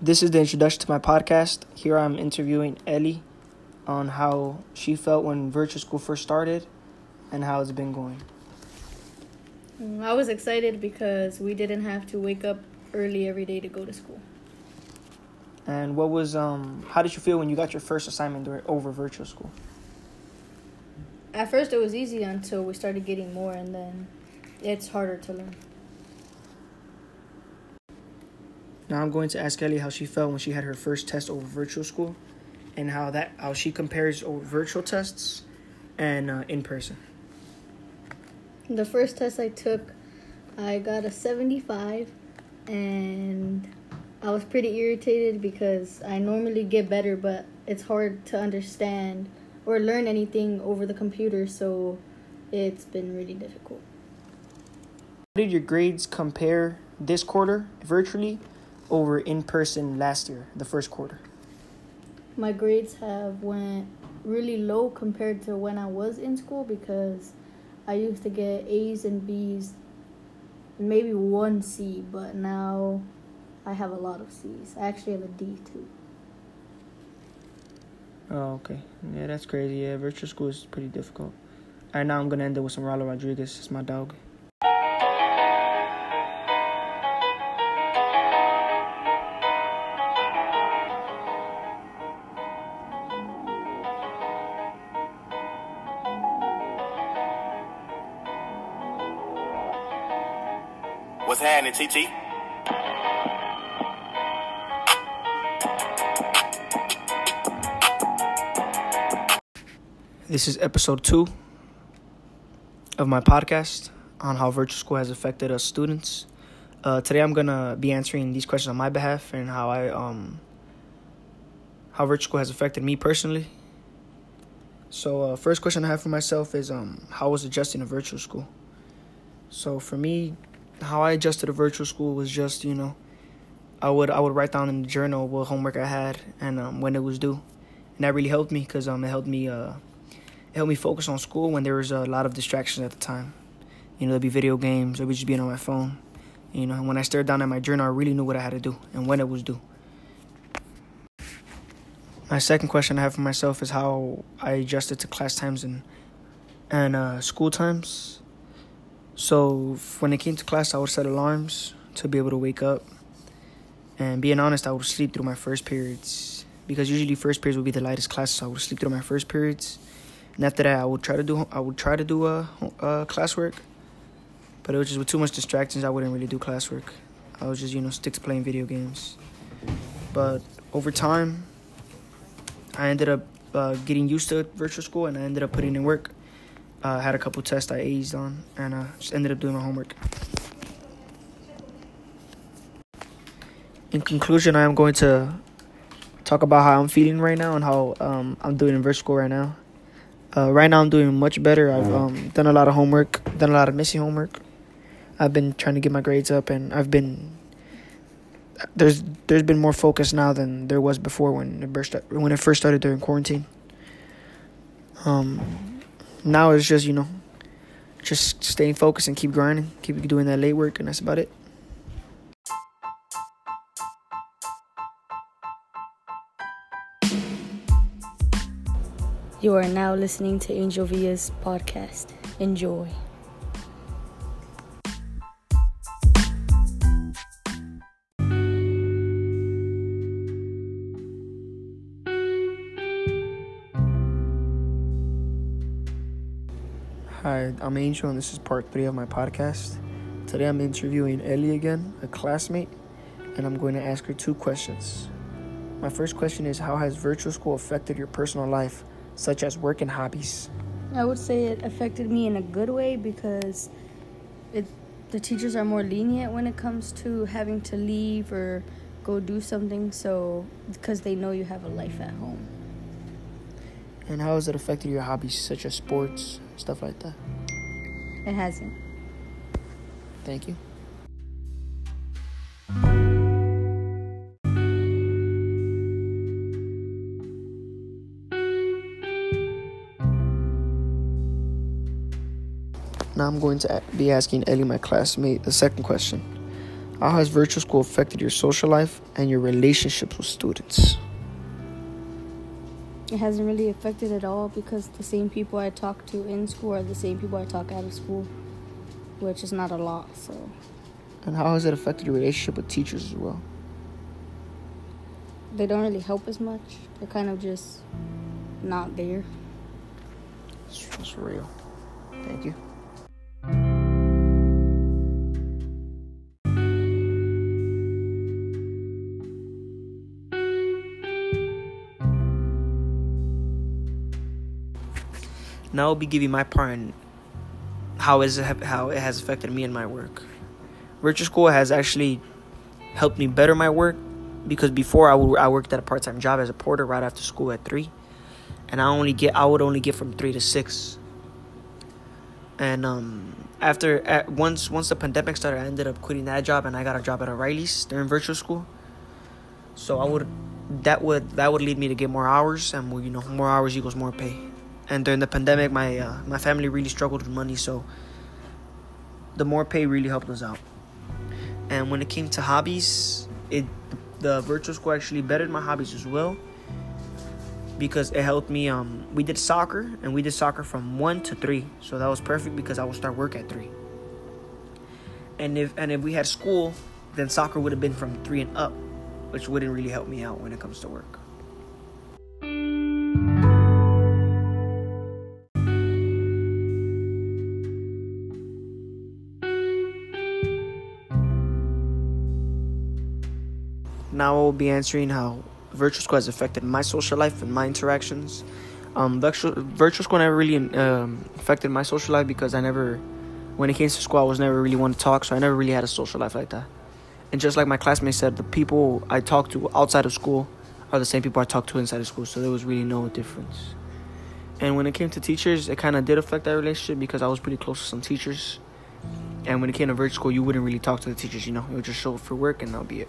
This is the introduction to my podcast. Here I'm interviewing Ellie on how she felt when virtual school first started and how it's been going. Mm, I was excited because we didn't have to wake up early every day to go to school. And what was um how did you feel when you got your first assignment over virtual school? At first it was easy until we started getting more and then it's harder to learn. Now I'm going to ask Ellie how she felt when she had her first test over virtual school and how that how she compares over virtual tests and uh, in person. The first test I took, I got a 75 and I was pretty irritated because I normally get better, but it's hard to understand or learn anything over the computer, so it's been really difficult. How did your grades compare this quarter virtually over in person last year, the first quarter? My grades have went really low compared to when I was in school because I used to get A's and B's, maybe one C, but now I have a lot of C's. I actually have a D too. Oh, okay. Yeah, that's crazy. Yeah, virtual school is pretty difficult. All right, now I'm gonna end it with some Rallo Rodriguez. It's my dog. What's happening, TT? This is episode two of my podcast on how virtual school has affected us students. Uh, today, I'm gonna be answering these questions on my behalf and how I um how virtual school has affected me personally. So, uh, first question I have for myself is um how was adjusting to virtual school. So for me, how I adjusted to virtual school was just you know, I would I would write down in the journal what homework I had and um, when it was due, and that really helped me because um it helped me uh it helped me focus on school when there was a lot of distractions at the time. You know, there'd be video games, would be just being on my phone. You know, when I stared down at my journal, I really knew what I had to do and when it was due. My second question I have for myself is how I adjusted to class times and and uh, school times. So when it came to class, I would set alarms to be able to wake up. And being honest, I would sleep through my first periods because usually first periods would be the lightest classes. So I would sleep through my first periods, and after that, I would try to do I would try to do a uh, uh, classwork, but it was just with too much distractions. I wouldn't really do classwork. I was just you know stick to playing video games. But over time, I ended up uh, getting used to virtual school, and I ended up putting in work. Uh, had a couple tests I aced on, and uh, just ended up doing my homework. In conclusion, I am going to talk about how I'm feeling right now and how um, I'm doing in virtual school right now. Uh, right now, I'm doing much better. I've um, done a lot of homework, done a lot of missing homework. I've been trying to get my grades up, and I've been there's there's been more focus now than there was before when it burst when it first started during quarantine. Um, now it's just you know, just staying focused and keep grinding, keep doing that late work, and that's about it. You are now listening to Angel Via's podcast. Enjoy. Hi, I'm Angel, and this is part three of my podcast. Today I'm interviewing Ellie again, a classmate, and I'm going to ask her two questions. My first question is How has virtual school affected your personal life, such as work and hobbies? I would say it affected me in a good way because it the teachers are more lenient when it comes to having to leave or go do something so because they know you have a life at home. And how has it affected your hobbies, such as sports, stuff like that? It hasn't. Thank you. Now I'm going to be asking Ellie, my classmate, the second question. How has virtual school affected your social life and your relationships with students? It hasn't really affected at all because the same people I talk to in school are the same people I talk out of school, which is not a lot. So. And how has it affected your relationship with teachers as well? They don't really help as much. They're kind of just not there. That's real. Thank you. Now I'll be giving my part in how is it how it has affected me in my work. Virtual school has actually helped me better my work because before I, worked at a part-time job as a porter right after school at 3 and I only get I would only get from 3 to 6 and um, after at, once once the pandemic started I ended up quitting that job and I got a job at O'Reilly's during virtual school. So I would that would that would lead me to get more hours and you know more hours equals more pay and during the pandemic my uh, my family really struggled with money so the more pay really helped us out. And when it came to hobbies it the virtual school actually bettered my hobbies as well because it helped me um we did soccer and we did soccer from 1 to 3 so that was perfect because I would start work at 3 and if and if we had school then soccer would have been from 3 and up which wouldn't really help me out when it comes to work now I will be answering how virtual school has affected my social life and my interactions. Um, virtual, virtual school never really um, affected my social life because I never, when it came to school, I was never really one to talk, so I never really had a social life like that. And just like my classmates said, the people I talk to outside of school are the same people I talk to inside of school, so there was really no difference. And when it came to teachers, it kind of did affect that relationship because I was pretty close to some teachers. And when it came to virtual school, you wouldn't really talk to the teachers, you know, you would just show up for work and that'll be it.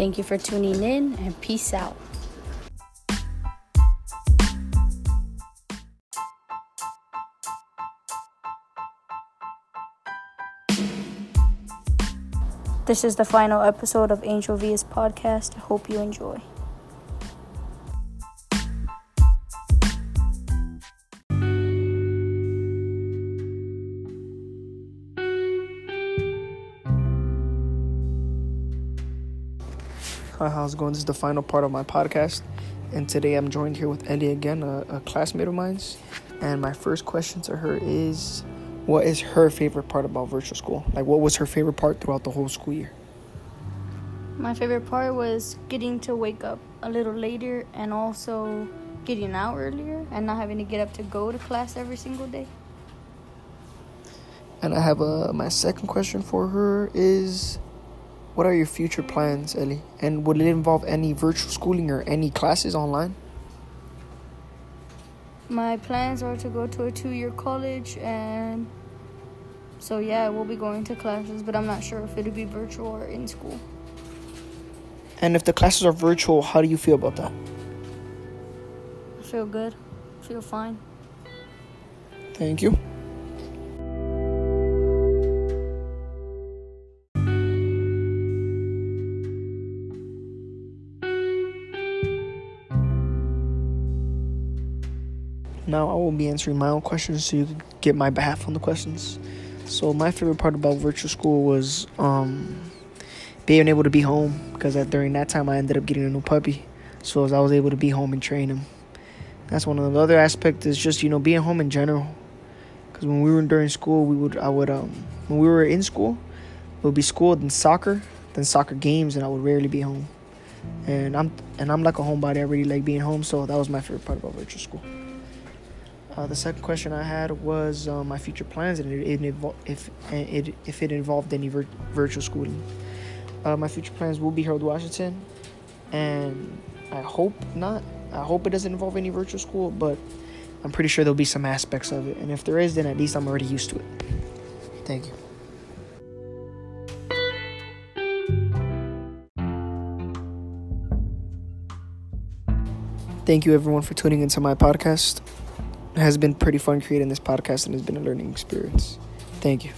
Thank you for tuning in and peace out. This is the final episode of Angel Via's podcast. I hope you enjoy. Hi, how's it going? This is the final part of my podcast, and today I'm joined here with Ellie again, a, a classmate of mine's. And my first question to her is, what is her favorite part about virtual school? Like, what was her favorite part throughout the whole school year? My favorite part was getting to wake up a little later and also getting out earlier and not having to get up to go to class every single day. And I have a my second question for her is what are your future plans, Ellie? And would it involve any virtual schooling or any classes online? My plans are to go to a two-year college and so yeah, we'll be going to classes, but I'm not sure if it'll be virtual or in school. And if the classes are virtual, how do you feel about that? I feel good. I feel fine. Thank you. Now I will be answering my own questions so you can get my behalf on the questions. So my favorite part about virtual school was um, being able to be home because during that time I ended up getting a new puppy, so I was able to be home and train him. That's one of the other aspects is just you know being home in general. Because when we were during school, we would I would um when we were in school, it would be school then soccer, then soccer games, and I would rarely be home. And I'm and I'm like a homebody. I really like being home, so that was my favorite part about virtual school. Uh, the second question I had was uh, my future plans and it, it if it if it involved any vir- virtual schooling. Uh, my future plans will be Harold Washington, and I hope not. I hope it doesn't involve any virtual school, but I'm pretty sure there'll be some aspects of it. And if there is, then at least I'm already used to it. Thank you. Thank you, everyone, for tuning into my podcast. Has been pretty fun creating this podcast and it's been a learning experience. Thank you.